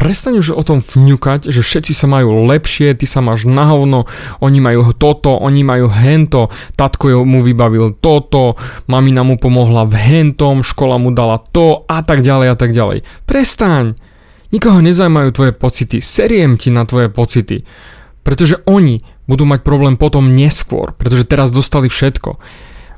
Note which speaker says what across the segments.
Speaker 1: prestaň už o tom vňukať, že všetci sa majú lepšie, ty sa máš na hovno, oni majú toto, oni majú hento, tatko mu vybavil toto, mamina mu pomohla v hentom, škola mu dala to a tak ďalej a tak ďalej. Prestaň! Nikoho nezajímajú tvoje pocity, seriem ti na tvoje pocity. Pretože oni budú mať problém potom neskôr, pretože teraz dostali všetko.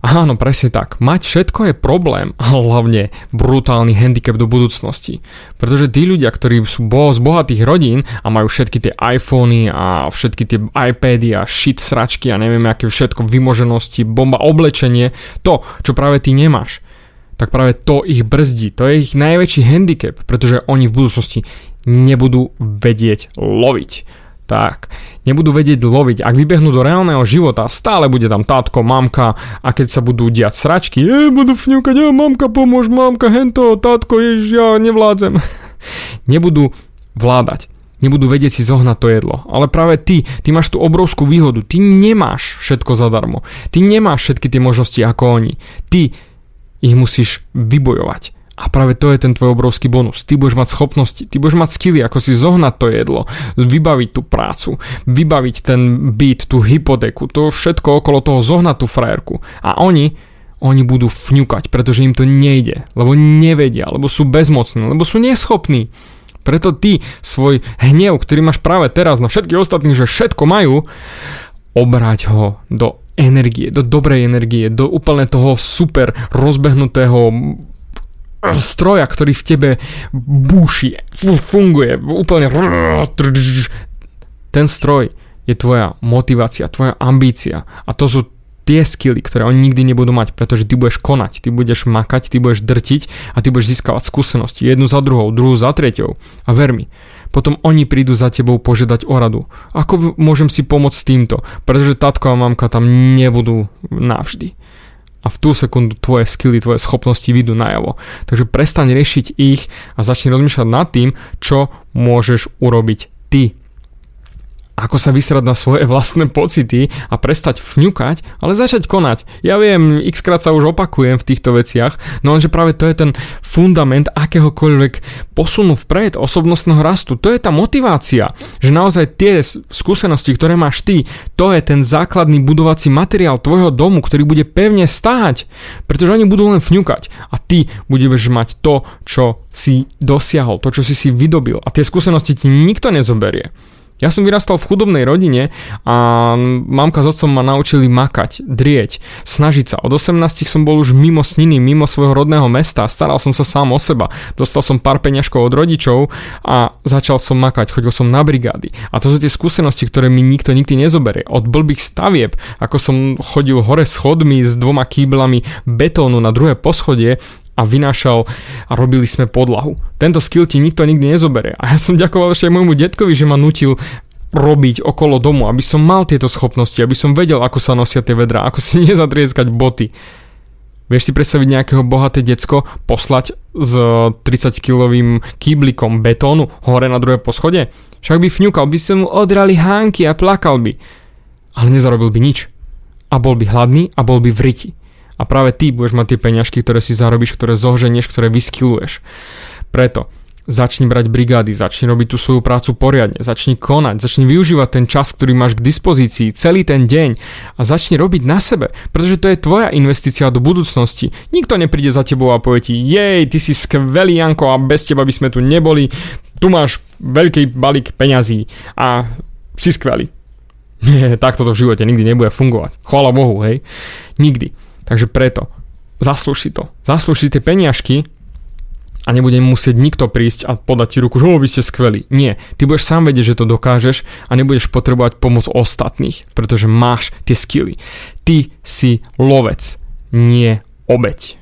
Speaker 1: Áno, presne tak. Mať všetko je problém, a hlavne brutálny handicap do budúcnosti. Pretože tí ľudia, ktorí sú bo- z bohatých rodín a majú všetky tie iPhony a všetky tie iPady a shit sračky a neviem aké všetko, vymoženosti, bomba, oblečenie, to, čo práve ty nemáš, tak práve to ich brzdí. To je ich najväčší handicap, pretože oni v budúcnosti nebudú vedieť loviť tak nebudú vedieť loviť. Ak vybehnú do reálneho života, stále bude tam tátko, mamka a keď sa budú diať sračky, e, budú fňukať, e, mamka pomôž, mamka, hento, tátko, jež, ja nevládzem. nebudú vládať. Nebudú vedieť si zohnať to jedlo. Ale práve ty, ty máš tú obrovskú výhodu. Ty nemáš všetko zadarmo. Ty nemáš všetky tie možnosti ako oni. Ty ich musíš vybojovať. A práve to je ten tvoj obrovský bonus. Ty budeš mať schopnosti, ty budeš mať skilly, ako si zohnať to jedlo, vybaviť tú prácu, vybaviť ten byt, tú hypotéku, to všetko okolo toho zohnať tú frajerku. A oni, oni budú fňukať, pretože im to nejde, lebo nevedia, lebo sú bezmocní, lebo sú neschopní. Preto ty svoj hnev, ktorý máš práve teraz na všetkých ostatných, že všetko majú, obrať ho do energie, do dobrej energie, do úplne toho super rozbehnutého stroja, ktorý v tebe búši, funguje úplne ten stroj je tvoja motivácia, tvoja ambícia a to sú tie skily, ktoré oni nikdy nebudú mať, pretože ty budeš konať, ty budeš makať, ty budeš drtiť a ty budeš získavať skúsenosti jednu za druhou, druhú za treťou a ver mi, potom oni prídu za tebou požiadať o radu. Ako môžem si pomôcť týmto? Pretože tatko a mamka tam nebudú navždy a v tú sekundu tvoje skily, tvoje schopnosti vyjdú najavo. Takže prestaň riešiť ich a začni rozmýšľať nad tým, čo môžeš urobiť ty ako sa vysrať na svoje vlastné pocity a prestať vňukať, ale začať konať. Ja viem, x krát sa už opakujem v týchto veciach, no lenže práve to je ten fundament akéhokoľvek posunu vpred, osobnostného rastu. To je tá motivácia, že naozaj tie skúsenosti, ktoré máš ty, to je ten základný budovací materiál tvojho domu, ktorý bude pevne stáť, pretože oni budú len vňukať a ty budeš mať to, čo si dosiahol, to, čo si si vydobil a tie skúsenosti ti nikto nezoberie. Ja som vyrastal v chudobnej rodine a mamka s otcom ma naučili makať, drieť, snažiť sa. Od 18 som bol už mimo sniny, mimo svojho rodného mesta, staral som sa sám o seba. Dostal som pár peňažkov od rodičov a začal som makať, chodil som na brigády. A to sú tie skúsenosti, ktoré mi nikto nikdy nezoberie. Od blbých stavieb, ako som chodil hore schodmi s dvoma kýblami betónu na druhé poschodie a vynášal a robili sme podlahu. Tento skill ti nikto nikdy nezoberie. A ja som ďakoval ešte aj môjmu detkovi, že ma nutil robiť okolo domu, aby som mal tieto schopnosti, aby som vedel, ako sa nosia tie vedra, ako si nezadrieskať boty. Vieš si predstaviť nejakého bohaté decko poslať s 30-kilovým kýblikom betónu hore na druhé poschode? Však by fňukal, by sa mu odrali hánky a plakal by. Ale nezarobil by nič. A bol by hladný a bol by v riti. A práve ty budeš mať tie peňažky, ktoré si zarobíš, ktoré zoženieš, ktoré vyskiluješ. Preto začni brať brigády, začni robiť tú svoju prácu poriadne, začni konať, začni využívať ten čas, ktorý máš k dispozícii celý ten deň a začni robiť na sebe, pretože to je tvoja investícia do budúcnosti. Nikto nepríde za tebou a povie ti, jej, ty si skvelý Janko a bez teba by sme tu neboli, tu máš veľký balík peňazí a si skvelý. Nie, takto to v živote nikdy nebude fungovať. Chvála Bohu, hej. Nikdy. Takže preto, zaslúž si to. Zaslúž si tie peniažky a nebude musieť nikto prísť a podať ti ruku, že vy ste skvelí. Nie, ty budeš sám vedieť, že to dokážeš a nebudeš potrebovať pomoc ostatných, pretože máš tie skily. Ty si lovec, nie obeď.